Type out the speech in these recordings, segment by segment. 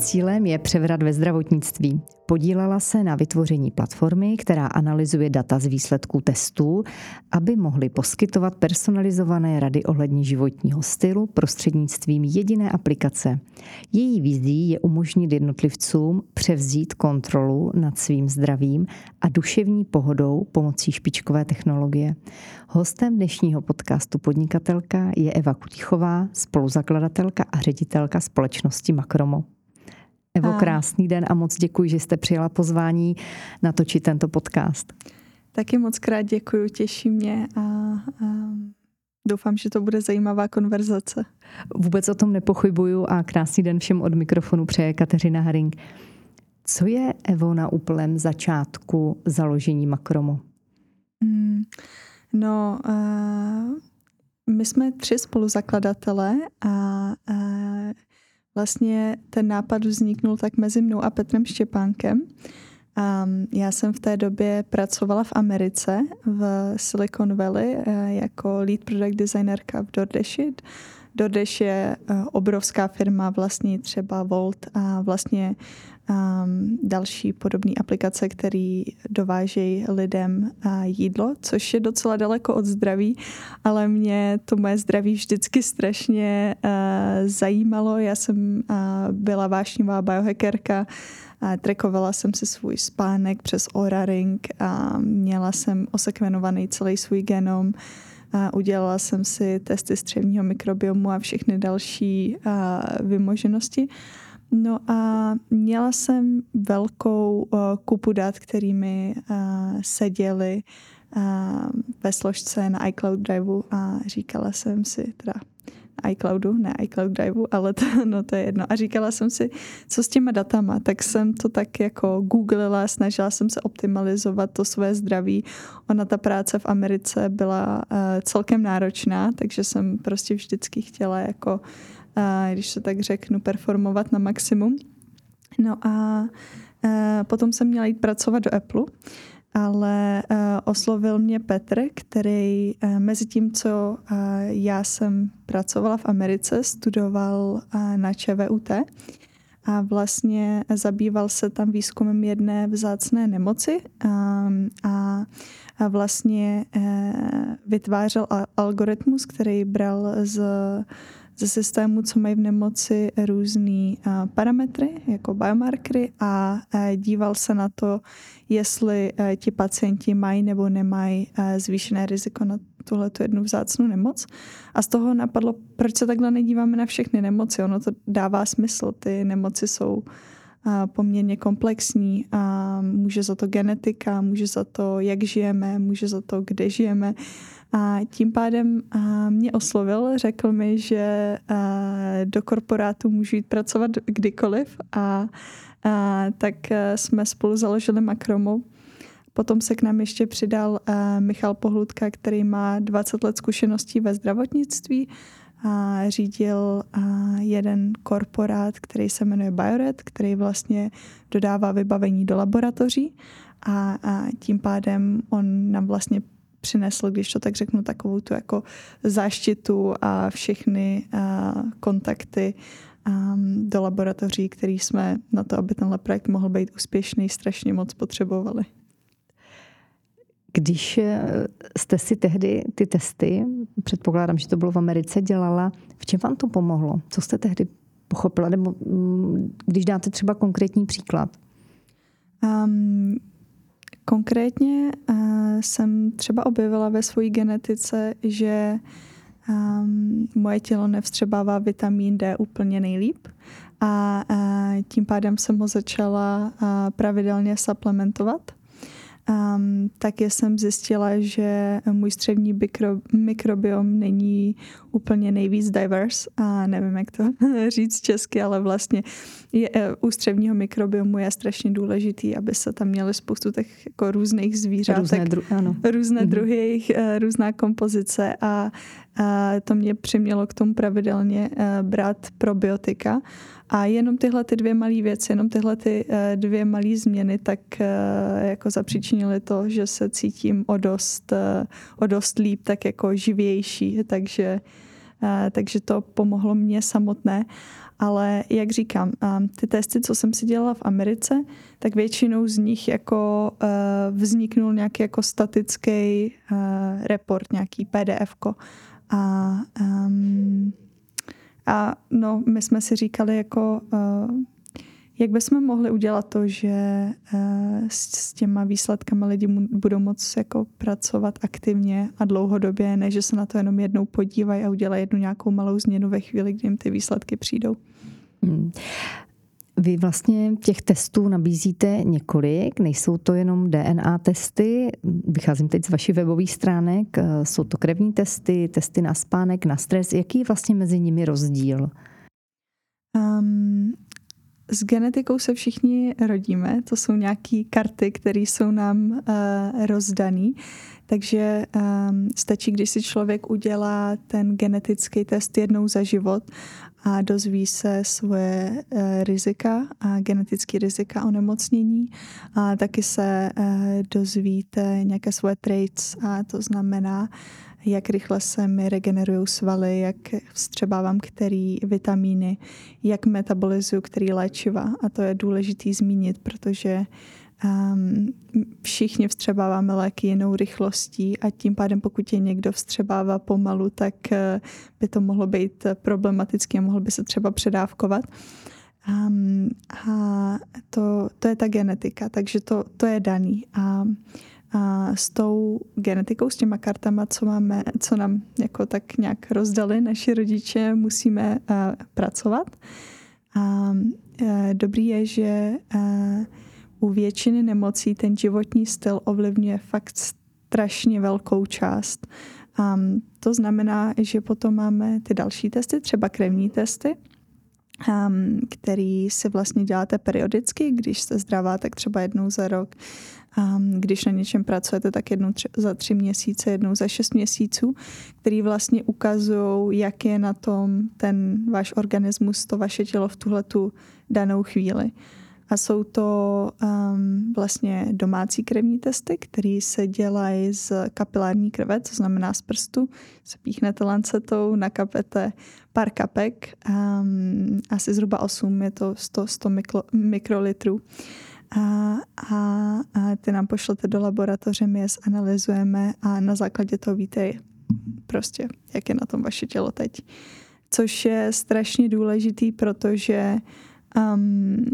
cílem je převrat ve zdravotnictví. Podílela se na vytvoření platformy, která analyzuje data z výsledků testů, aby mohly poskytovat personalizované rady ohledně životního stylu prostřednictvím jediné aplikace. Její vizí je umožnit jednotlivcům převzít kontrolu nad svým zdravím a duševní pohodou pomocí špičkové technologie. Hostem dnešního podcastu Podnikatelka je Eva Kutichová, spoluzakladatelka a ředitelka společnosti Makromo. Evo, krásný den a moc děkuji, že jste přijala pozvání natočit tento podcast. Taky moc krát děkuji, těší mě a, a doufám, že to bude zajímavá konverzace. Vůbec o tom nepochybuju a krásný den všem od mikrofonu přeje Kateřina Haring. Co je Evo na úplném začátku založení Makromo? Hmm, no, uh, my jsme tři spoluzakladatelé a uh, Vlastně ten nápad vzniknul tak mezi mnou a Petrem Štěpánkem. Um, já jsem v té době pracovala v Americe, v Silicon Valley, uh, jako lead product designerka v DoorDashi. DoorDash je uh, obrovská firma, vlastní třeba Volt a vlastně um, další podobné aplikace, které dovážejí lidem uh, jídlo, což je docela daleko od zdraví, ale mě to moje zdraví vždycky strašně uh, zajímalo. Já jsem uh, byla vášnivá biohackerka, uh, trekovala jsem si svůj spánek přes Oura Ring a měla jsem osekvenovaný celý svůj genom. A udělala jsem si testy střevního mikrobiomu a všechny další uh, vymoženosti. No a měla jsem velkou uh, kupu dat, kterými uh, seděli uh, ve složce na iCloud Driveu a říkala jsem si, teda iCloudu, ne iCloud Driveu, ale to, no to je jedno. A říkala jsem si, co s těma datama, tak jsem to tak jako googlila, snažila jsem se optimalizovat to své zdraví. Ona ta práce v Americe byla uh, celkem náročná, takže jsem prostě vždycky chtěla jako když se tak řeknu, performovat na maximum. No a potom jsem měla jít pracovat do Apple, ale oslovil mě Petr, který mezi tím, co já jsem pracovala v Americe, studoval na ČVUT a vlastně zabýval se tam výzkumem jedné vzácné nemoci a, a vlastně e, vytvářel algoritmus, který bral z ze systému, co mají v nemoci různé parametry, jako biomarkery a díval se na to, jestli ti pacienti mají nebo nemají zvýšené riziko na tuhle jednu vzácnou nemoc. A z toho napadlo, proč se takhle nedíváme na všechny nemoci. Ono to dává smysl. Ty nemoci jsou poměrně komplexní a může za to genetika, může za to, jak žijeme, může za to, kde žijeme. A tím pádem mě oslovil, řekl mi, že do korporátu můžu jít pracovat kdykoliv a, a tak jsme spolu založili Makromu. Potom se k nám ještě přidal Michal Pohludka, který má 20 let zkušeností ve zdravotnictví a řídil jeden korporát, který se jmenuje Biored, který vlastně dodává vybavení do laboratoří a, a tím pádem on nám vlastně přinesl, když to tak řeknu, takovou tu jako záštitu a všechny a, kontakty a, do laboratoří, který jsme na to, aby tenhle projekt mohl být úspěšný, strašně moc potřebovali. Když eh, jste si tehdy ty testy, předpokládám, že to bylo v Americe, dělala, v čem vám to pomohlo? Co jste tehdy pochopila? Nebo mm, když dáte třeba konkrétní příklad? Um, konkrétně uh, jsem třeba objevila ve své genetice, že um, moje tělo nevstřebává vitamin D úplně nejlíp a uh, tím pádem jsem ho začala uh, pravidelně supplementovat um, tak jsem zjistila, že můj střevní mikro, mikrobiom není úplně nejvíc diverse a nevím, jak to říct česky, ale vlastně je, eh, u střevního mikrobiomu je strašně důležitý, aby se tam měly spoustu těch jako různých zvířat, různé, dru- ano. různé mm-hmm. druhy, jejich, eh, různá kompozice a, a to mě přimělo k tomu pravidelně eh, brát probiotika a jenom tyhle ty dvě malé věci, jenom tyhle ty eh, dvě malé změny, tak eh, jako zapříčinily to, že se cítím o dost, eh, o dost líp, tak jako živější, takže, takže to pomohlo mně samotné. Ale jak říkám, ty testy, co jsem si dělala v Americe, tak většinou z nich jako vzniknul nějaký jako statický report, nějaký PDF. -ko. A, um, a no, my jsme si říkali jako jak bychom mohli udělat to, že eh, s těma výsledkama lidi budou moct jako pracovat aktivně a dlouhodobě, než že se na to jenom jednou podívají a udělají jednu nějakou malou změnu ve chvíli, kdy jim ty výsledky přijdou. Hmm. Vy vlastně těch testů nabízíte několik, nejsou to jenom DNA testy, vycházím teď z vašich webových stránek, eh, jsou to krevní testy, testy na spánek, na stres. Jaký je vlastně mezi nimi rozdíl? Um, s genetikou se všichni rodíme, to jsou nějaké karty, které jsou nám uh, rozdané. Takže um, stačí, když si člověk udělá ten genetický test jednou za život a dozví se svoje uh, rizika a genetické rizika onemocnění. A taky se uh, dozvíte nějaké svoje traits a to znamená, jak rychle se mi regenerují svaly, jak vstřebávám který vitamíny, jak metabolizuju který léčiva. A to je důležité zmínit, protože um, všichni vstřebáváme léky jinou rychlostí a tím pádem, pokud je někdo vstřebává pomalu, tak uh, by to mohlo být problematické a mohl by se třeba předávkovat. Um, a to, to je ta genetika, takže to, to je daný. A a s tou genetikou, s těma kartama, co máme, co nám jako tak nějak rozdali naši rodiče, musíme uh, pracovat. A uh, dobrý je, že uh, u většiny nemocí ten životní styl ovlivňuje fakt strašně velkou část. Um, to znamená, že potom máme ty další testy, třeba krevní testy, um, který si vlastně děláte periodicky, když jste zdravá, tak třeba jednou za rok. Um, když na něčem pracujete, tak jednou tři, za tři měsíce, jednou za šest měsíců, který vlastně ukazují, jak je na tom ten váš organismus, to vaše tělo v tuhle tu danou chvíli. A jsou to um, vlastně domácí krevní testy, které se dělají z kapilární krve, co znamená z prstu. Se píchnete lancetou, nakapete pár kapek, um, asi zhruba 8, je to 100, 100 mikro, mikrolitrů. A, a, a ty nám pošlete do laboratoře, my je zanalizujeme a na základě toho víte prostě, jak je na tom vaše tělo teď. Což je strašně důležitý, protože um,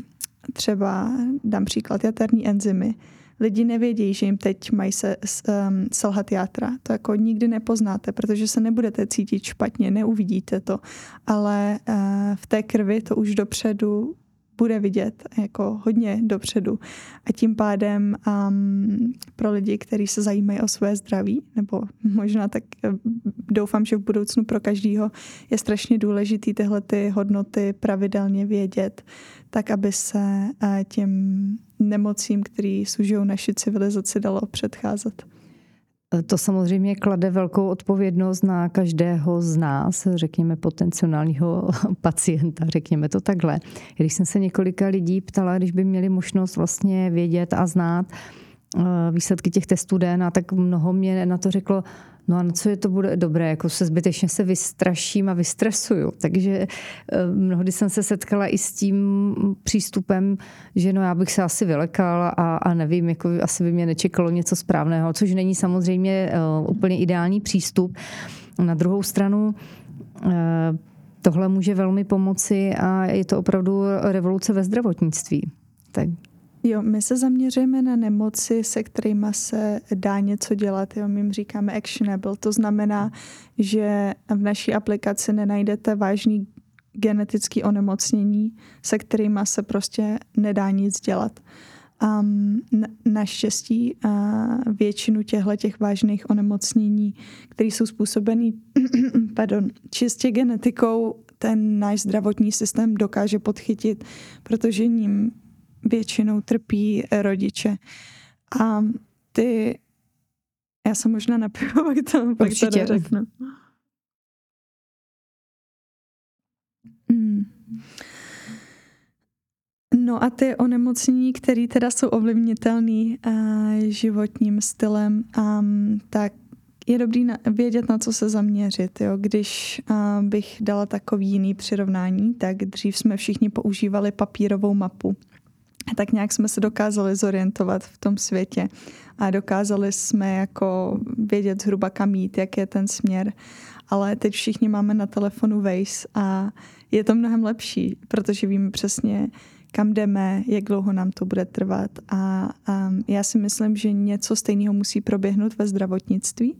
třeba dám příklad jaterní enzymy. Lidi nevědí, že jim teď mají se um, selhat játra. To jako nikdy nepoznáte, protože se nebudete cítit špatně, neuvidíte to. Ale uh, v té krvi to už dopředu bude vidět jako hodně dopředu. A tím pádem um, pro lidi, kteří se zajímají o své zdraví, nebo možná tak eh, doufám, že v budoucnu pro každýho je strašně důležitý tyhle ty hodnoty pravidelně vědět, tak aby se uh, těm nemocím, které sužují naši civilizaci, dalo předcházet. To samozřejmě klade velkou odpovědnost na každého z nás, řekněme potenciálního pacienta, řekněme to takhle. Když jsem se několika lidí ptala, když by měli možnost vlastně vědět a znát eh, výsledky těch testů DNA, tak mnoho mě na to řeklo, No a na co je to bude dobré? Jako se zbytečně se vystraším a vystresuju. Takže eh, mnohdy jsem se setkala i s tím přístupem, že no já bych se asi vylekal a, a nevím, jako asi by mě nečekalo něco správného, což není samozřejmě uh, úplně ideální přístup. Na druhou stranu tohle může velmi pomoci a je to opravdu revoluce ve zdravotnictví. Tak Jo, my se zaměřujeme na nemoci, se kterými se dá něco dělat. Jo, my jim říkáme actionable. To znamená, že v naší aplikaci nenajdete vážný genetický onemocnění, se kterými se prostě nedá nic dělat. Um, naštěstí uh, většinu těchto těch vážných onemocnění, které jsou způsobeny pardon, čistě genetikou, ten náš zdravotní systém dokáže podchytit, protože ním většinou trpí rodiče. A ty, já jsem možná napiju, pak to, pak to řeknu. Hmm. No a ty onemocnění, které teda jsou ovlivnitelné uh, životním stylem, um, tak je dobrý na, vědět, na co se zaměřit. Jo? Když uh, bych dala takový jiný přirovnání, tak dřív jsme všichni používali papírovou mapu. Tak nějak jsme se dokázali zorientovat v tom světě a dokázali jsme jako vědět zhruba kam jít, jak je ten směr. Ale teď všichni máme na telefonu Waze a je to mnohem lepší, protože víme přesně, kam jdeme, jak dlouho nám to bude trvat. A um, já si myslím, že něco stejného musí proběhnout ve zdravotnictví,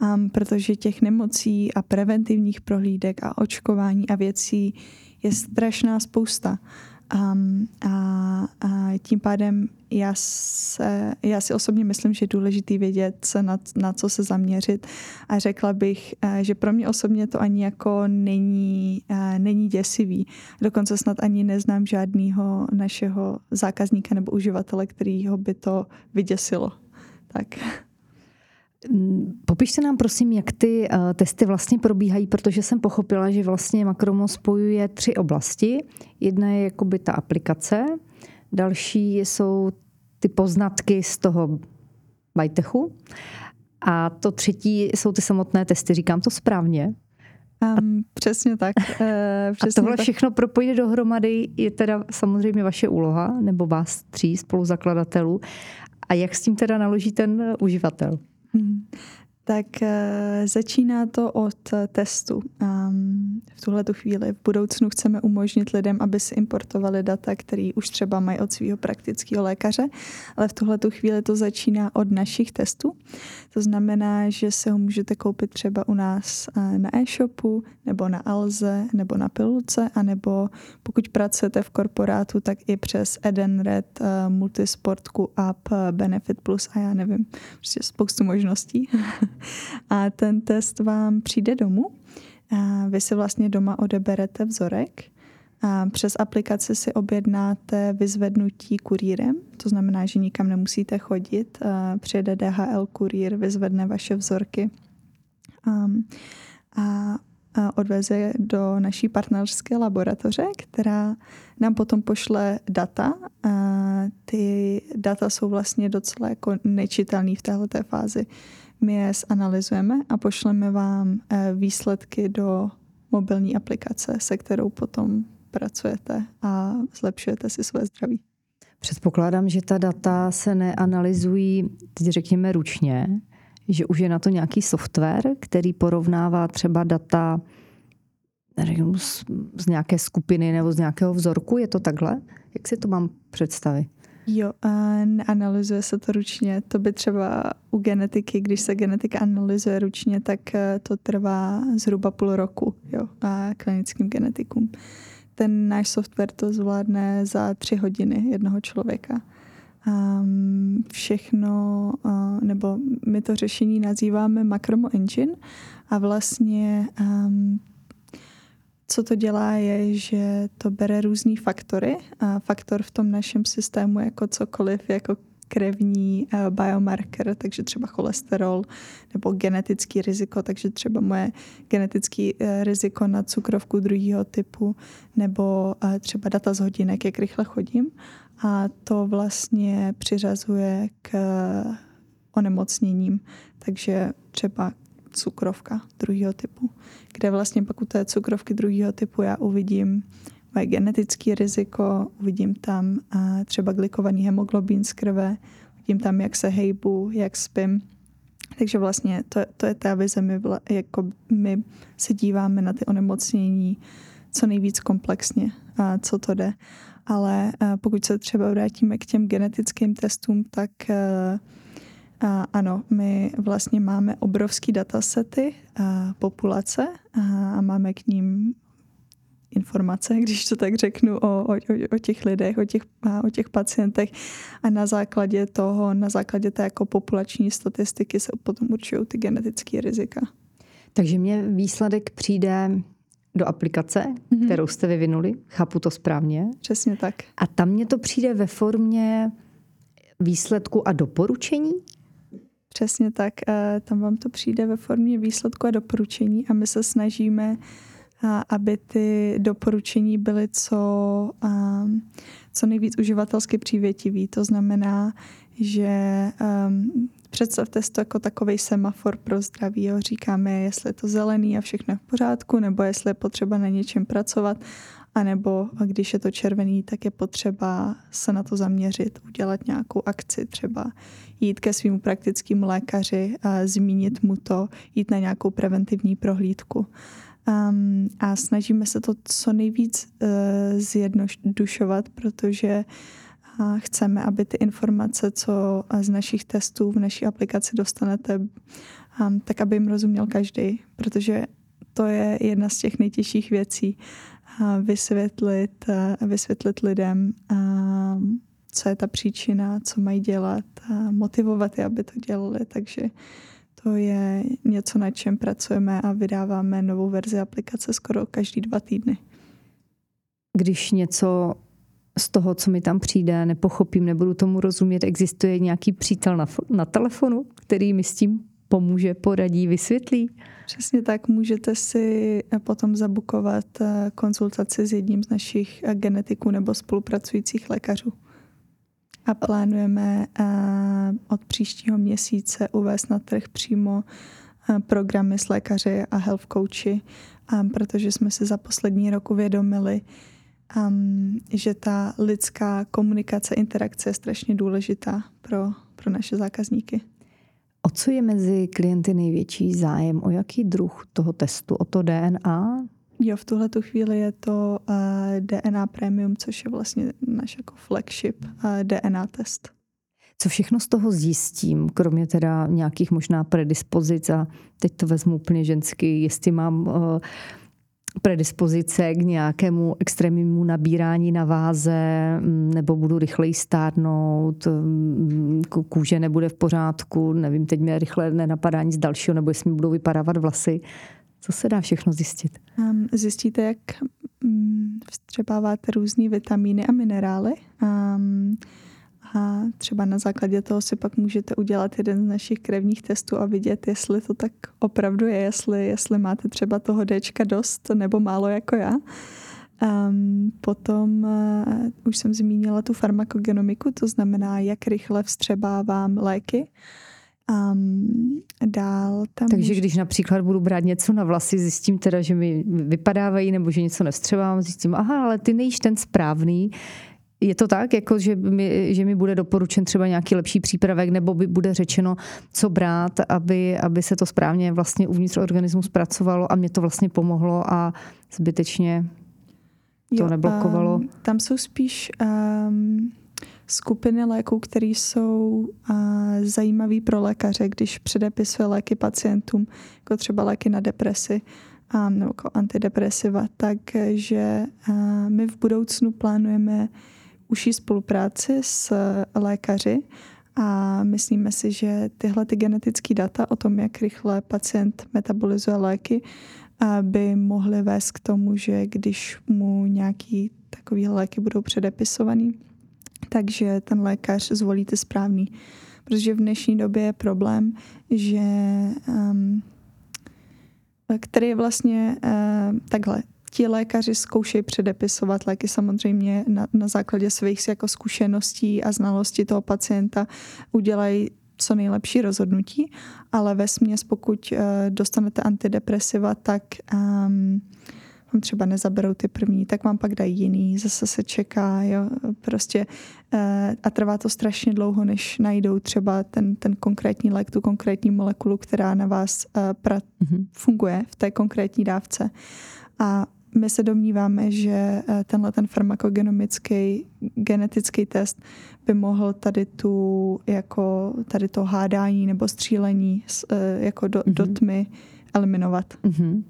um, protože těch nemocí a preventivních prohlídek a očkování a věcí je strašná spousta. Um, a, a tím pádem já, se, já si osobně myslím, že je důležité vědět, se na, na co se zaměřit a řekla bych, eh, že pro mě osobně to ani jako není, eh, není děsivý. Dokonce snad ani neznám žádného našeho zákazníka nebo uživatele, kterýho by to vyděsilo. Tak. Popište nám prosím, jak ty uh, testy vlastně probíhají, protože jsem pochopila, že vlastně Makromo spojuje tři oblasti. Jedna je jakoby ta aplikace, další jsou ty poznatky z toho Bytechu a to třetí jsou ty samotné testy. Říkám to správně? Um, přesně tak. Uh, přesně a tohle tak. všechno propojit dohromady je teda samozřejmě vaše úloha, nebo vás tří spoluzakladatelů. A jak s tím teda naloží ten uživatel? Hmm. Tak eh, začíná to od testu. V tuhle chvíli v budoucnu chceme umožnit lidem, aby si importovali data, které už třeba mají od svého praktického lékaře, ale v tuhle chvíli to začíná od našich testů. To znamená, že se ho můžete koupit třeba u nás eh, na e-shopu, nebo na Alze, nebo na Pilulce, anebo pokud pracujete v korporátu, tak i přes Edenred, eh, Multisportku, App, Benefit Plus a já nevím, prostě spoustu možností. a ten test vám přijde domů. A vy si vlastně doma odeberete vzorek. A přes aplikaci si objednáte vyzvednutí kurýrem, to znamená, že nikam nemusíte chodit. A přijede DHL kurýr, vyzvedne vaše vzorky a, a, a odveze do naší partnerské laboratoře, která nám potom pošle data. A ty data jsou vlastně docela jako nečitelné v této fázi my je zanalizujeme a pošleme vám eh, výsledky do mobilní aplikace, se kterou potom pracujete a zlepšujete si své zdraví. Předpokládám, že ta data se neanalyzují, teď řekněme ručně, že už je na to nějaký software, který porovnává třeba data z, z nějaké skupiny nebo z nějakého vzorku. Je to takhle? Jak si to mám představit? Jo, a neanalyzuje se to ručně. To by třeba u genetiky, když se genetika analyzuje ručně, tak eh, to trvá zhruba půl roku jo, a klinickým genetikům. Ten náš software to zvládne za tři hodiny jednoho člověka. Um, všechno, uh, nebo my to řešení nazýváme Macromo Engine a vlastně um, co to dělá, je, že to bere různý faktory. A faktor v tom našem systému jako cokoliv, jako krevní uh, biomarker, takže třeba cholesterol, nebo genetický riziko, takže třeba moje genetický uh, riziko na cukrovku druhého typu, nebo uh, třeba data z hodinek, jak rychle chodím. A to vlastně přiřazuje k onemocněním. Takže třeba cukrovka druhého typu, kde vlastně pak u té cukrovky druhého typu já uvidím moje genetické riziko, uvidím tam třeba glikovaný hemoglobin z krve, uvidím tam, jak se hejbu, jak spím. Takže vlastně to, to je ta vize, my, jako my se díváme na ty onemocnění co nejvíc komplexně, a co to jde. Ale pokud se třeba vrátíme k těm genetickým testům, tak a ano, my vlastně máme obrovský datasety a populace a, máme k ním informace, když to tak řeknu, o, o, o těch lidech, o těch, o těch pacientech a na základě toho, na základě té jako populační statistiky se potom určují ty genetické rizika. Takže mě výsledek přijde do aplikace, mm-hmm. kterou jste vyvinuli, chápu to správně? Přesně tak. A tam mě to přijde ve formě výsledku a doporučení? Přesně tak. Tam vám to přijde ve formě výsledku a doporučení a my se snažíme, aby ty doporučení byly co, co nejvíc uživatelsky přívětivý. To znamená, že představte si to jako takový semafor pro zdraví. Jo. Říkáme, jestli je to zelený a všechno v pořádku, nebo jestli je potřeba na něčem pracovat, anebo když je to červený, tak je potřeba se na to zaměřit, udělat nějakou akci, třeba jít ke svým praktickým lékaři, zmínit mu to, jít na nějakou preventivní prohlídku. Um, a snažíme se to co nejvíc uh, zjednodušovat, protože uh, chceme, aby ty informace, co z našich testů v naší aplikaci dostanete, um, tak aby jim rozuměl každý, protože to je jedna z těch nejtěžších věcí. Vysvětlit, vysvětlit lidem, co je ta příčina, co mají dělat, motivovat je, aby to dělali. Takže to je něco, na čem pracujeme a vydáváme novou verzi aplikace skoro každý dva týdny. Když něco z toho, co mi tam přijde, nepochopím, nebudu tomu rozumět, existuje nějaký přítel na, na telefonu, který mi s tím pomůže, poradí, vysvětlí? Přesně tak, můžete si potom zabukovat eh, konzultaci s jedním z našich eh, genetiků nebo spolupracujících lékařů a plánujeme eh, od příštího měsíce uvést na trh přímo eh, programy s lékaři a health coachy, protože jsme si za poslední rok uvědomili, ehm, že ta lidská komunikace, interakce je strašně důležitá pro, pro naše zákazníky. O co je mezi klienty největší zájem? O jaký druh toho testu? O to DNA? Jo, v tuhle tu chvíli je to uh, eh, DNA Premium, což je vlastně náš jako flagship uh, eh, DNA test. Co všechno z toho zjistím, kromě teda nějakých možná predispozic a teď to vezmu úplně žensky, jestli mám uh, predispozice k nějakému extrémnímu nabírání na váze, mm, nebo budu rychleji stárnout, mm, kůže nebude v pořádku, nevím, teď mě rychle nenapadá nic dalšího, nebo jestli mi budou vypadávat vlasy. Co se dá všechno zjistit? Zjistíte, jak mm, vstřebáváte různé vitamíny a minerály. A třeba na základě toho si pak můžete udělat jeden z našich krevních testů a vidět, jestli to tak opravdu je, jestli, jestli máte třeba toho Dčka dost nebo málo jako já. Um, potom uh, už jsem zmínila tu farmakogenomiku, to znamená, jak rychle vstřebávám léky. Um, dál tam Takže když například budu brát něco na vlasy, zjistím teda, že mi vypadávají nebo že něco nevstřebám, zjistím, aha, ale ty nejíš ten správný, je to tak, jako že, mi, že mi bude doporučen třeba nějaký lepší přípravek, nebo by bude řečeno, co brát, aby, aby se to správně vlastně uvnitř organismu zpracovalo a mě to vlastně pomohlo a zbytečně to jo, neblokovalo. Um, tam jsou spíš um, skupiny léků, které jsou uh, zajímavé pro lékaře, když předepisuje léky pacientům, jako třeba léky na depresi um, nebo jako antidepresiva, takže uh, my v budoucnu plánujeme užší spolupráci s lékaři a myslíme si, že tyhle ty genetické data o tom, jak rychle pacient metabolizuje léky, by mohly vést k tomu, že když mu nějaký takový léky budou předepisovaný, takže ten lékař zvolí ty správný. Protože v dnešní době je problém, že um, který je vlastně uh, takhle. Ti lékaři zkoušejí předepisovat léky samozřejmě na, na základě svých jako zkušeností a znalostí toho pacienta. Udělají co nejlepší rozhodnutí, ale ve směs, pokud uh, dostanete antidepresiva, tak um, vám třeba nezaberou ty první, tak vám pak dají jiný, zase se čeká, jo, prostě eh, a trvá to strašně dlouho, než najdou třeba ten, ten konkrétní lék, tu konkrétní molekulu, která na vás eh, pra, mm-hmm. funguje v té konkrétní dávce. A my se domníváme, že eh, tenhle ten farmakogenomický genetický test by mohl tady tu jako tady to hádání nebo střílení jako do, mm-hmm. do tmy eliminovat. Mm-hmm.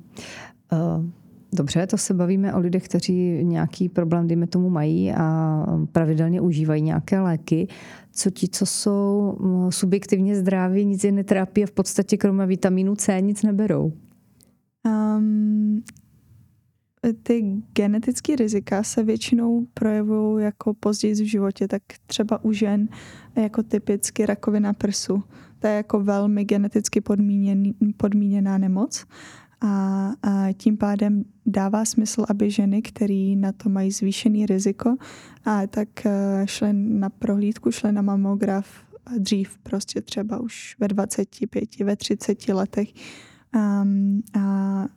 Uh, Dobře, to se bavíme o lidech, kteří nějaký problém, dejme tomu, mají a pravidelně užívají nějaké léky. Co ti, co jsou mm, subjektivně zdraví, nic je netrápí a v podstatě kromě vitamínu C nic neberou? Um, ty genetické rizika se většinou projevují jako později v životě, tak třeba u žen jako typicky rakovina prsu. To je jako velmi geneticky podmíněná nemoc a, a tím pádem dává smysl, aby ženy, které na to mají zvýšený riziko, a tak e, šly na prohlídku, šly na mamograf dřív, prostě třeba už ve 25, ve 30 letech. Um, a, a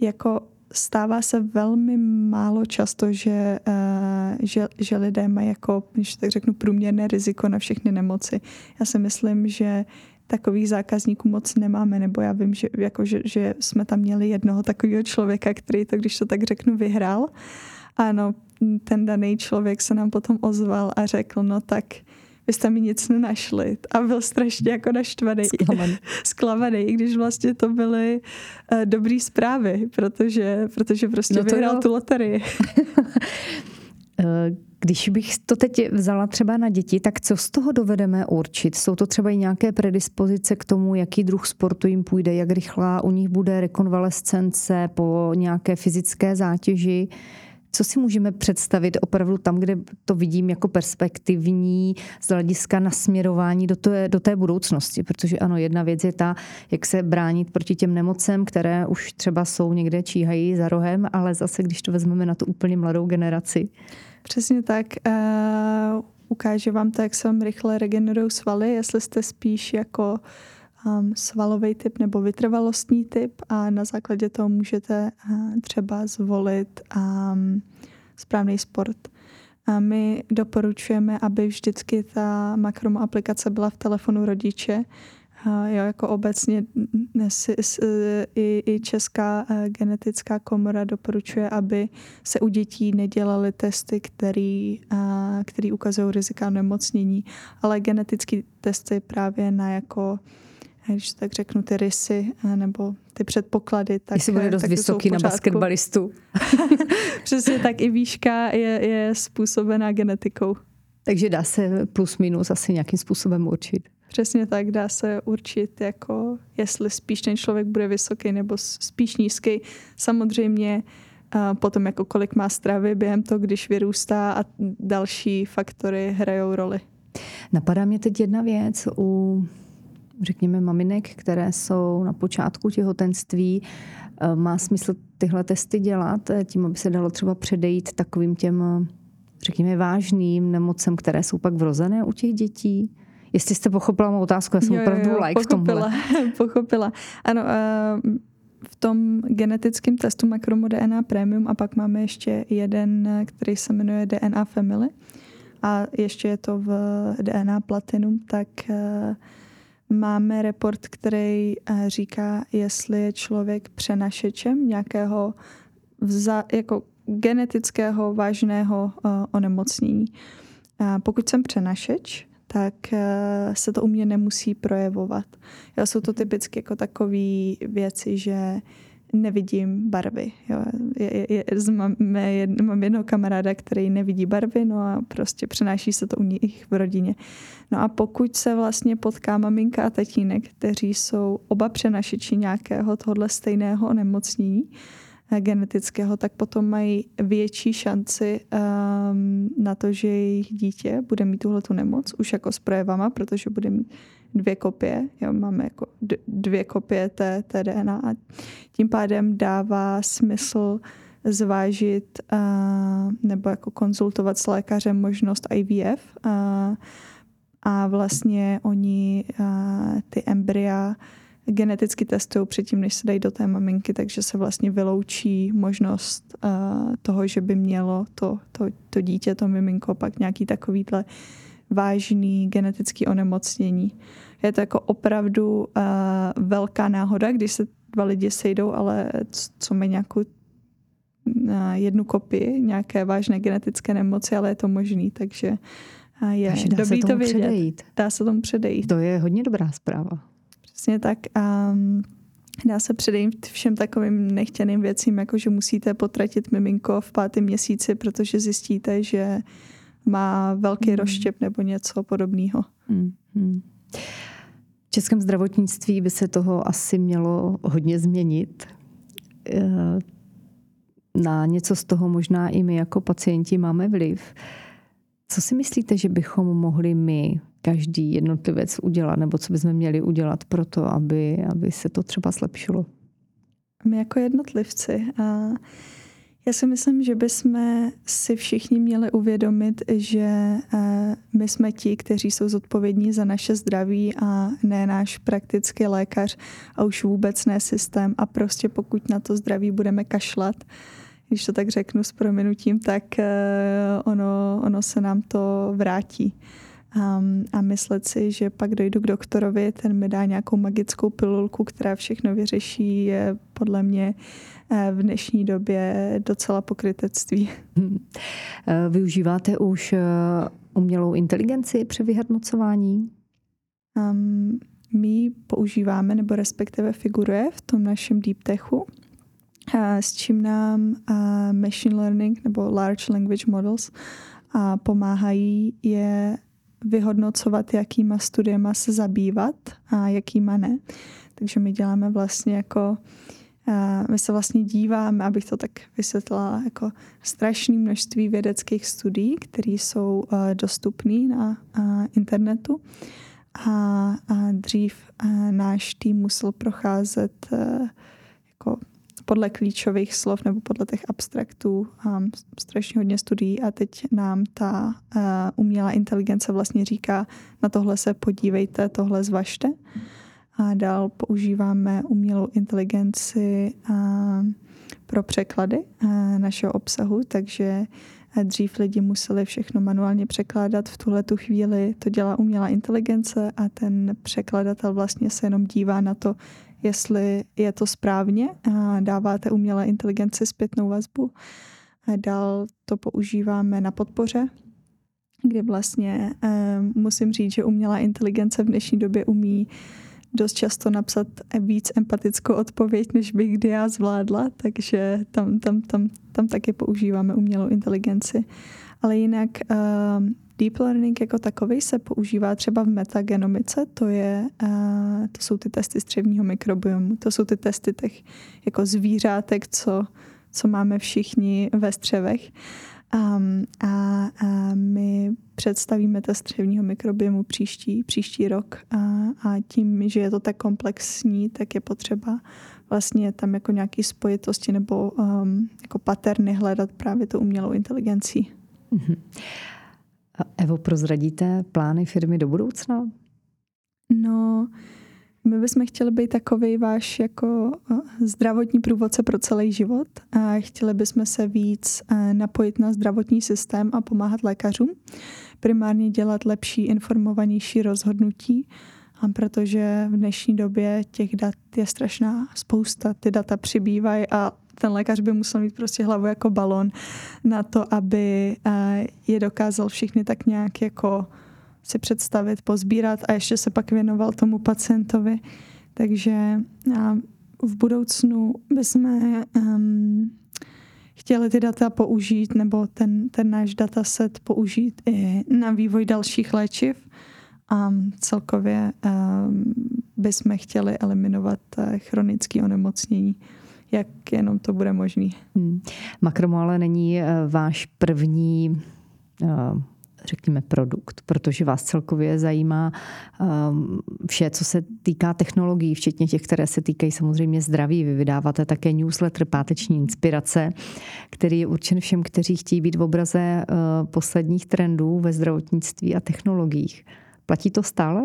jako stává se velmi málo často, že, uh, že, že lidé mají jako, když tak řeknu, průměrné riziko na všechny nemoci. Já si myslím, že takových zákazníků moc nemáme, nebo já vím, že, jako, že, že jsme tam měli jednoho takového člověka, který to, když to tak řeknu, vyhrál. Ano, ten daný člověk se nám potom ozval a řekl, no tak vy jste mi nic nenašli. A byl strašně jako naštvaný. Zklamaný, i když vlastně to byly uh, dobrý zprávy, protože, protože prostě no to vyhrál jo. tu loterii. Eh, když bych to teď vzala třeba na děti, tak co z toho dovedeme určit? Jsou to třeba i nějaké predispozice k tomu, jaký druh sportu jim půjde, jak rychlá u nich bude rekonvalescence po nějaké fyzické zátěži? Co si můžeme představit opravdu tam, kde to vidím jako perspektivní z hlediska nasměrování do té, do té budoucnosti? Protože ano, jedna věc je ta, jak se bránit proti těm nemocem, které už třeba jsou někde číhají za rohem, ale zase, když to vezmeme na tu úplně mladou generaci. Přesně tak. Uh, ukáže vám to, jak se vám rychle regenerují svaly, jestli jste spíš jako um, svalový typ nebo vytrvalostní typ a na základě toho můžete uh, třeba zvolit um, správný sport. A my doporučujeme, aby vždycky ta makromo aplikace byla v telefonu rodiče, Jo, jako obecně i, i Česká eh, genetická komora doporučuje, aby se u dětí nedělaly testy, který, který ukazují rizika nemocnění, ale genetické testy právě na jako když tak řeknu, ty rysy eh, nebo ty předpoklady. Tak, Jestli bude dost tak vysoký na basketbalistu. Přesně tak i výška je, je způsobená genetikou. Takže dá se plus minus asi nějakým způsobem určit. Přesně tak, dá se určit, jako jestli spíš ten člověk bude vysoký nebo spíš nízký. Samozřejmě potom jako kolik má stravy během toho, když vyrůstá a další faktory hrajou roli. Napadá mě teď jedna věc u řekněme, maminek, které jsou na počátku těhotenství, e, má smysl tyhle testy dělat, e, tím, aby se dalo třeba předejít takovým těm, e, řekněme, vážným nemocem, které jsou pak vrozené u těch dětí? Jestli jste pochopila mou otázku, já jsem jo, opravdu jo, like pochopila, v tomhle. pochopila. Ano, v tom genetickém testu Makromo DNA Premium a pak máme ještě jeden, který se jmenuje DNA Family a ještě je to v DNA Platinum, tak máme report, který říká, jestli je člověk přenašečem nějakého vza, jako genetického vážného onemocnění. Pokud jsem přenašeč, tak eh, se to u mě nemusí projevovat. Jo, jsou to mhm. typicky jako takové věci, že nevidím barvy. Jo. Je, je, je, mám, jed, mám jednoho kamaráda, který nevidí barvy, no a prostě přenáší se to u nich v rodině. No a pokud se vlastně potká maminka a tatínek, kteří jsou oba přenašeči nějakého tohle stejného onemocnění, Eh, genetického, tak potom mají větší šanci um, na to, že jejich dítě bude mít tuhle tu nemoc, už jako s projevama, protože bude mít dvě kopie. Jo, máme jako dvě kopie té, té DNA a tím pádem dává smysl zvážit uh, nebo jako konzultovat s lékařem možnost IVF uh, a vlastně oni uh, ty embrya geneticky testují předtím, než se dají do té maminky, takže se vlastně vyloučí možnost uh, toho, že by mělo to, to, to dítě, to miminko, pak nějaký takovýhle vážný genetický onemocnění. Je to jako opravdu uh, velká náhoda, když se dva lidi sejdou, ale co mají nějakou uh, jednu kopii nějaké vážné genetické nemoci, ale je to možný, takže uh, je takže dá dobrý se tomu to vědět. Předejít. Dá se tomu předejít. To je hodně dobrá zpráva. Přesně tak. A dá se předejít všem takovým nechtěným věcím, jako že musíte potratit miminko v pátém měsíci, protože zjistíte, že má velký mm. rozštěp nebo něco podobného. Mm. V českém zdravotnictví by se toho asi mělo hodně změnit. Eh, na něco z toho možná i my jako pacienti máme vliv. Co si myslíte, že bychom mohli my každý jednotlivec udělat, nebo co bychom měli udělat pro to, aby, aby se to třeba zlepšilo? My jako jednotlivci. A Já si myslím, že bychom si všichni měli uvědomit, že eh, my jsme ti, kteří jsou zodpovědní za naše zdraví a ne náš praktický lékař a už vůbec ne systém a prostě pokud na to zdraví budeme kašlat, když to tak řeknu s prominutím, tak eh, ono, ono se nám to vrátí. Um, a myslet si, že pak dojdu k doktorovi, ten mi dá nějakou magickou pilulku, která všechno vyřeší, je podle mě eh, v dnešní době docela pokrytectví. Hmm. Využíváte už umělou inteligenci při vyhodnocování? Um, my používáme, nebo respektive figuruje v tom našem deep techu, s čím nám machine learning nebo large language models pomáhají je vyhodnocovat, jakýma studiema se zabývat a jakýma ne. Takže my děláme vlastně jako my se vlastně díváme, abych to tak vysvětlila, jako strašné množství vědeckých studií, které jsou dostupné na internetu. A, dřív náš tým musel procházet jako podle klíčových slov nebo podle těch abstraktů um, strašně hodně studií a teď nám ta uh, umělá inteligence vlastně říká, na tohle se podívejte, tohle zvažte. A dál používáme umělou inteligenci uh, pro překlady uh, našeho obsahu, takže dřív lidi museli všechno manuálně překládat, v tuhle tu chvíli to dělá umělá inteligence a ten překladatel vlastně se jenom dívá na to, jestli je to správně a dáváte umělé inteligenci zpětnou vazbu. Dál to používáme na podpoře, kdy vlastně eh, musím říct, že umělá inteligence v dnešní době umí dost často napsat víc empatickou odpověď, než bych kdy já zvládla, takže tam, tam, tam, tam taky používáme umělou inteligenci. Ale jinak uh, Deep learning jako takový se používá třeba v metagenomice, to, je, to jsou ty testy střevního mikrobiomu, to jsou ty testy těch jako zvířátek, co, co máme všichni ve střevech. Um, a, a my představíme test střevního mikrobiomu příští, příští rok a, a tím, že je to tak komplexní, tak je potřeba vlastně tam jako nějaké spojitosti nebo um, jako paterny hledat právě tu umělou inteligencí. Mm-hmm. Evo, prozradíte plány firmy do budoucna? No, my bychom chtěli být takový váš jako eh, zdravotní průvodce pro celý život a chtěli bychom se víc eh, napojit na zdravotní systém a pomáhat lékařům. Primárně dělat lepší, informovanější rozhodnutí, protože v dnešní době těch dat je strašná spousta. Ty data přibývají a ten lékař by musel mít prostě hlavu jako balon na to, aby eh, je dokázal všichni tak nějak jako si představit, pozbírat a ještě se pak věnoval tomu pacientovi. Takže v budoucnu bychom um, chtěli ty data použít, nebo ten, ten náš dataset použít i na vývoj dalších léčiv. A celkově um, bychom chtěli eliminovat uh, chronické onemocnění jak jenom to bude možný. Hmm. Makromo ale není eh, váš první eh, řekněme, produkt, protože vás celkově zajímá ehm, vše, co se týká technologií, včetně těch, které se týkají samozřejmě zdraví. Vy vydáváte také newsletter Páteční inspirace, který je určen všem, kteří chtějí být v obraze eh, posledních trendů ve zdravotnictví a technologiích. Platí to stále?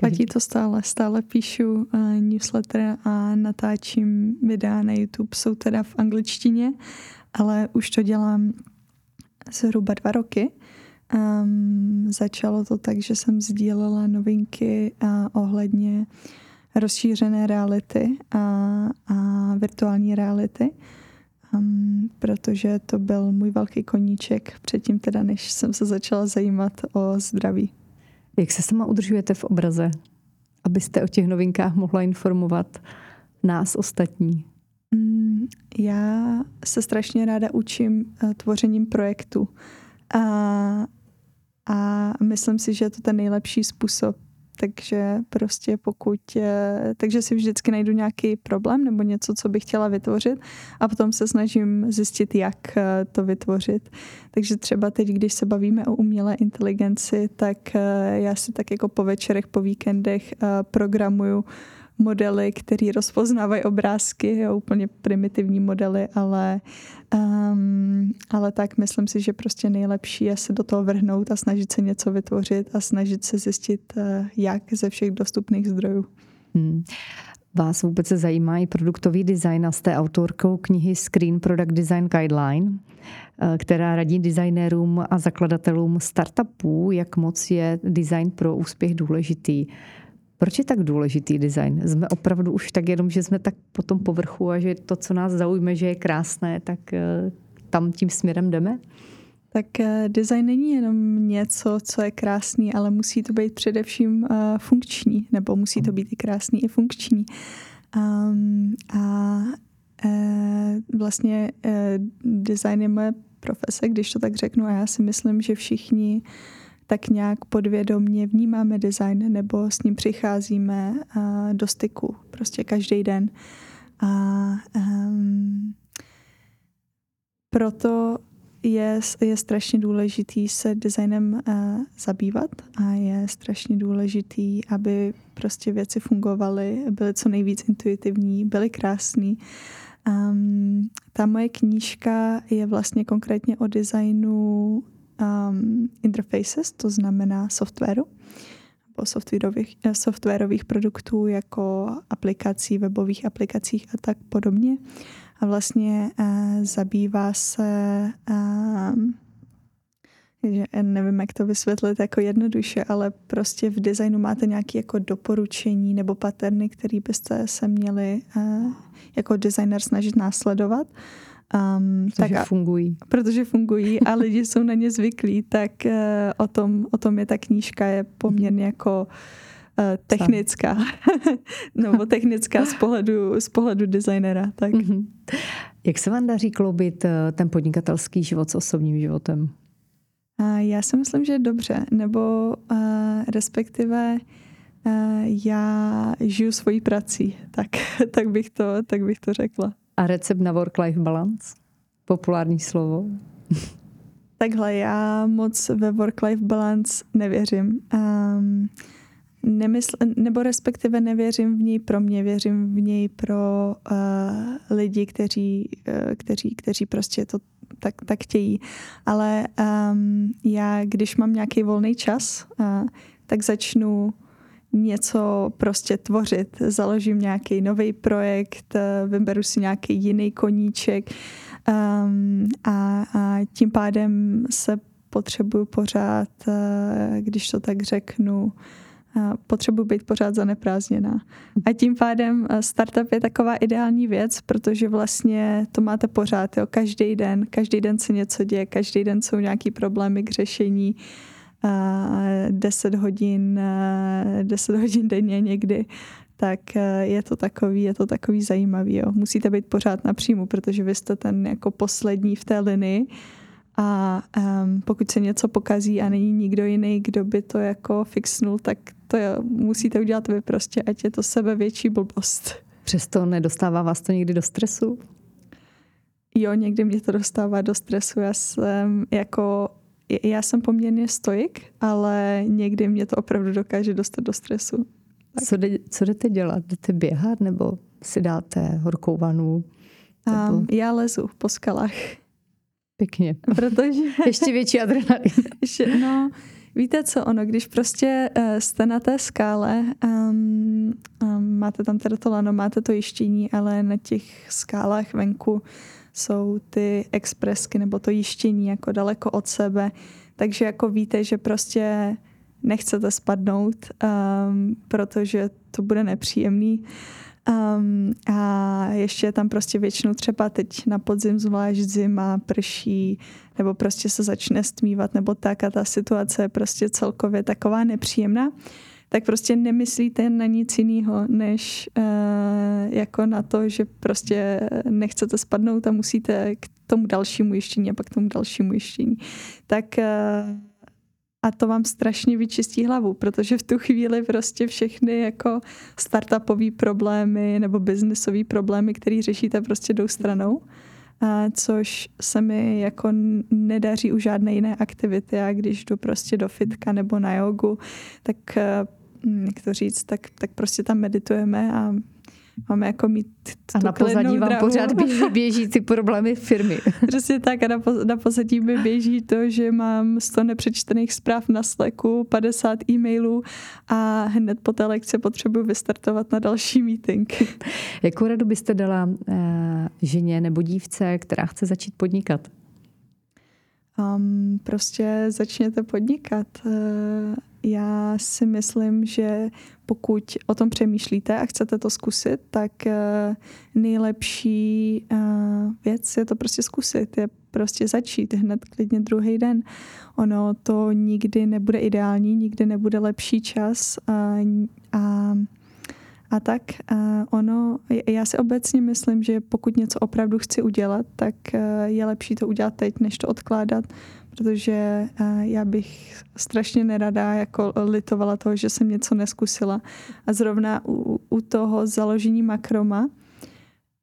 Platí to stále. Stále píšu uh, newsletter a natáčím videa na YouTube. Jsou teda v angličtině, ale už to dělám zhruba dva roky. Um, začalo to tak, že jsem sdílela novinky uh, ohledně rozšířené reality a, a virtuální reality, um, protože to byl můj velký koníček předtím teda, než jsem se začala zajímat o zdraví. Jak se sama udržujete v obraze, abyste o těch novinkách mohla informovat nás ostatní? Mm, já se strašně ráda učím eh, tvořením projektu. A, a myslím si, že je to ten nejlepší způsob, takže prostě pokud, eh, takže si vždycky najdu nějaký problém nebo něco, co bych chtěla vytvořit a potom se snažím zjistit, jak eh, to vytvořit. Takže třeba teď, když se bavíme o umělé inteligenci, tak eh, já si tak jako po večerech, po víkendech programuju modely, které rozpoznávají obrázky, jo, úplně primitivní modely, ale, um, ale tak myslím si, že prostě nejlepší je se do toho vrhnout a snažit se něco vytvořit a snažit se zjistit, uh, jak ze všech dostupných zdrojů. Hmm. Vás vůbec zajímá i produktový design a jste autorkou knihy Screen Product Design Guideline, eh, která radí designérům a zakladatelům startupů, jak moc je design pro úspěch důležitý. Proč je tak důležitý design? Jsme opravdu už tak jenom, že jsme tak po tom povrchu a že to, co nás zaujme, že je krásné, tak eh, tam tím směrem jdeme? Tak eh, design není jenom něco, co je krásný, ale musí to být především uh, funkční, nebo musí to být i krásný, i funkční. Um, a uh, vlastně uh, design je moje profese, když to tak řeknu, a já si myslím, že všichni tak nějak podvědomně vnímáme design nebo s ním přicházíme uh, do styku prostě každý den. A um, proto je, je strašně důležitý se designem uh, zabývat a je strašně důležitý, aby prostě věci fungovaly, byly co nejvíc intuitivní, byly krásný. Um, ta moje knížka je vlastně konkrétně o designu um, interfaces, to znamená softwaru, nebo softwarových, eh, softwarových produktů jako aplikací, webových aplikacích a tak podobně a vlastně uh, zabývá se uh, že nevím, jak to vysvětlit jako jednoduše, ale prostě v designu máte nějaké jako doporučení nebo paterny, které byste se měli uh, jako designer snažit následovat. Um, protože tak a, fungují. Protože fungují a lidi jsou na ně zvyklí, tak uh, o, tom, o tom je ta knížka, je poměrně jako uh, technická. Nebo technická z pohledu, z pohledu designera. Tak. Mm-hmm. Jak se vám daří kloubit eh, ten podnikatelský život s osobním životem? Já si myslím, že dobře, nebo uh, respektive uh, já žiju svojí prací, tak, tak, bych to, tak bych to řekla. A recept na work-life balance? Populární slovo. Takhle, já moc ve work-life balance nevěřím. Um, nemysl, nebo respektive nevěřím v něj pro mě, věřím v něj pro uh, lidi, kteří, uh, kteří, kteří prostě to tak, tak chtějí. Ale um, já, když mám nějaký volný čas, uh, tak začnu něco prostě tvořit. Založím nějaký nový projekt, vyberu si nějaký jiný koníček um, a, a tím pádem se potřebuju pořád, když to tak řeknu, potřebuji být pořád zaneprázdněná. A tím pádem eh, startup je taková ideální věc, protože vlastně to máte pořád, jo, každý den, každý den se něco děje, každý den jsou nějaký problémy k řešení, 10 hodin, 10 hodin denně někdy, tak je to takový, je to takový zajímavý. Jo. Musíte být pořád na příjmu, protože vy jste ten jako poslední v té linii a um, pokud se něco pokazí a není nikdo jiný, kdo by to jako fixnul, tak to je, musíte udělat vy prostě, ať je to sebe větší blbost. Přesto nedostává vás to někdy do stresu? Jo, někdy mě to dostává do stresu. Já jsem jako, já jsem poměrně stoik, ale někdy mě to opravdu dokáže dostat do stresu. Tak. Co, jde, co jdete dělat? Jdete běhat nebo si dáte horkou vanu? Um, já lezu po skalách. Pěkně. Protože... Ještě větší adrenalin. No, víte co, ono, když prostě uh, jste na té skále, um, um, máte tam teda to lano, máte to jištění, ale na těch skálách venku jsou ty expresky nebo to jištění jako daleko od sebe, takže jako víte, že prostě nechcete spadnout, um, protože to bude nepříjemný. Um, a ještě je tam prostě většinou třeba teď na podzim, zvlášť zima, prší, nebo prostě se začne stmívat, nebo tak a ta situace je prostě celkově taková nepříjemná, tak prostě nemyslíte na nic jiného, než uh, jako na to, že prostě nechcete spadnout a musíte k tomu dalšímu jištění a pak k tomu dalšímu jištění. Tak uh, a to vám strašně vyčistí hlavu, protože v tu chvíli prostě všechny jako startupové problémy nebo biznesové problémy, které řešíte, prostě jdou stranou. A což se mi jako nedaří u žádné jiné aktivity. A když jdu prostě do fitka nebo na jogu, tak eh, jak to říct, tak, tak prostě tam meditujeme a máme jako mít A na pozadí vám pořád běží, běží ty problémy firmy. Přesně tak a na, na pozadí mi běží to, že mám 100 nepřečtených zpráv na Slacku, 50 e-mailů a hned po té lekci potřebuji vystartovat na další meeting. Jakou radu byste dala uh, ženě nebo dívce, která chce začít podnikat? Um, prostě začněte podnikat. Uh, já si myslím, že pokud o tom přemýšlíte a chcete to zkusit, tak uh, nejlepší uh, věc je to prostě zkusit, je prostě začít hned klidně druhý den. Ono to nikdy nebude ideální, nikdy nebude lepší čas a, a a tak uh, ono, já si obecně myslím, že pokud něco opravdu chci udělat, tak uh, je lepší to udělat teď, než to odkládat, protože uh, já bych strašně nerada jako litovala toho, že jsem něco neskusila. A zrovna u, u toho založení makroma,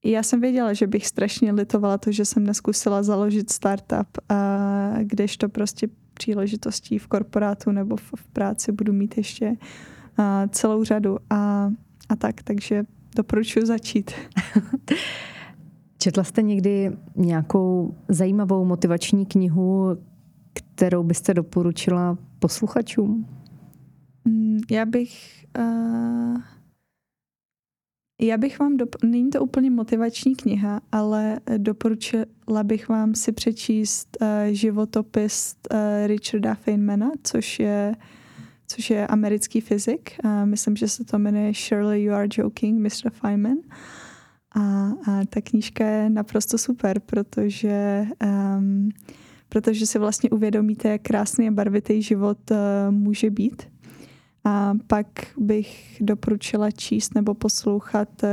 já jsem věděla, že bych strašně litovala to, že jsem neskusila založit startup, uh, kdežto prostě příležitostí v korporátu nebo v, práci budu mít ještě uh, celou řadu. A a tak, takže doporučuji začít. Četla jste někdy nějakou zajímavou motivační knihu, kterou byste doporučila posluchačům? Mm, já bych... Uh, já bych vám... Dop- Není to úplně motivační kniha, ale doporučila bych vám si přečíst uh, životopis uh, Richarda Feynmana, což je uh, což je americký fyzik. A myslím, že se to jmenuje Surely You Are Joking, Mr. Feynman. A, a ta knížka je naprosto super, protože, um, protože si vlastně uvědomíte, jak krásný a barvitý život uh, může být. A pak bych doporučila číst nebo poslouchat uh,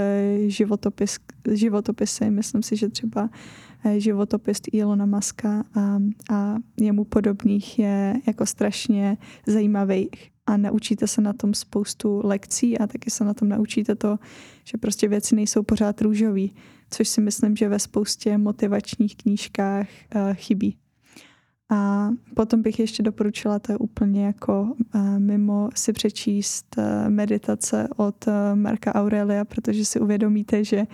životopis, životopisy. Myslím si, že třeba uh, životopis Ilona Maska a, a jemu podobných je jako strašně zajímavý a naučíte se na tom spoustu lekcí a taky se na tom naučíte to, že prostě věci nejsou pořád růžový, což si myslím, že ve spoustě motivačních knížkách chybí. A potom bych ještě doporučila, to je úplně jako uh, mimo si přečíst uh, meditace od uh, Marka Aurelia, protože si uvědomíte, že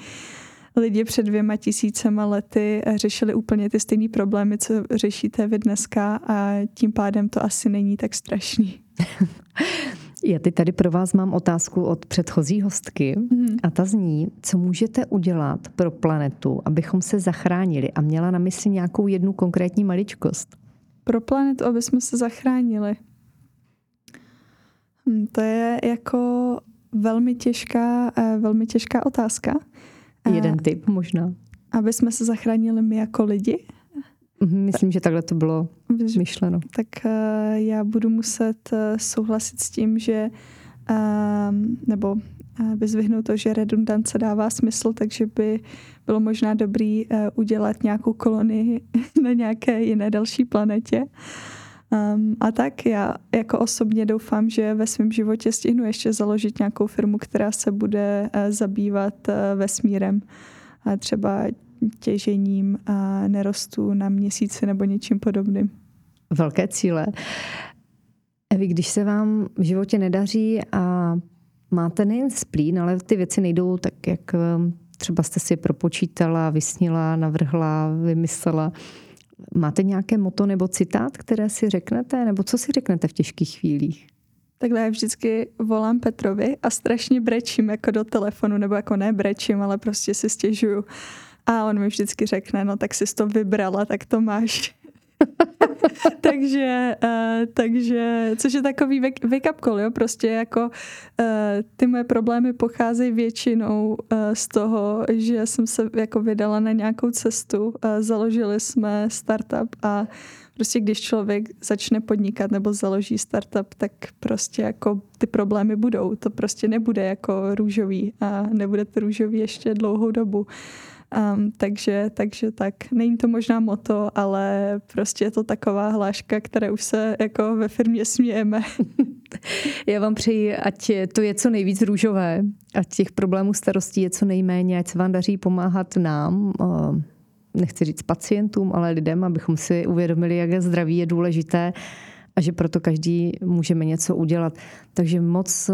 lidi před dvěma tisícema lety řešili úplně ty stejné problémy, co řešíte vy dneska a tím pádem to asi není tak strašný. Já teď tady pro vás mám otázku od předchozí hostky mm. a ta zní, co můžete udělat pro planetu, abychom se zachránili a měla na mysli nějakou jednu konkrétní maličkost. Pro planetu, aby jsme se zachránili. Hm, to je jako velmi těžká, eh, velmi těžká otázka. Jeden typ možná. Aby jsme se zachránili my jako lidi? Mhm, myslím, že takhle to bylo myšleno. Tak uh, já budu muset uh, souhlasit s tím, že uh, nebo vyzvihnout to, že redundance dává smysl, takže by bylo možná dobrý uh, udělat nějakou kolonii na nějaké jiné další planetě. Um, a tak já jako osobně doufám, že ve svém životě stihnu ještě založit nějakou firmu, která se bude uh, zabývat uh, vesmírem. A třeba těžením a nerostů na měsíci nebo něčím podobným. Velké cíle. Evi, když se vám v životě nedaří a máte nejen splín, ale ty věci nejdou tak, jak um, třeba jste si propočítala, vysnila, navrhla, vymyslela. Máte nějaké moto nebo citát, které si řeknete? Nebo co si řeknete v těžkých chvílích? Takhle já vždycky volám Petrovi a strašně brečím jako do telefonu, nebo jako ne brečím, ale prostě si stěžuju. A on mi vždycky řekne, no tak jsi to vybrala, tak to máš. takže, uh, takže, což je takový wake up call, jo, prostě jako uh, ty moje problémy pocházejí většinou uh, z toho, že jsem se jako vydala na nějakou cestu, uh, založili jsme startup a prostě když člověk začne podnikat nebo založí startup, tak prostě jako ty problémy budou. To prostě nebude jako růžový a nebude to růžový ještě dlouhou dobu. Um, takže, takže tak, není to možná moto, ale prostě je to taková hláška, které už se jako ve firmě smějeme. Já vám přeji, ať to je co nejvíc růžové, ať těch problémů starostí je co nejméně, ať se vám daří pomáhat nám, nechci říct pacientům, ale lidem, abychom si uvědomili, jak zdraví je důležité a že proto každý můžeme něco udělat. Takže moc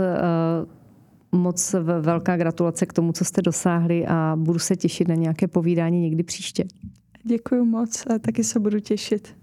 moc velká gratulace k tomu, co jste dosáhli a budu se těšit na nějaké povídání někdy příště. Děkuji moc a taky se budu těšit.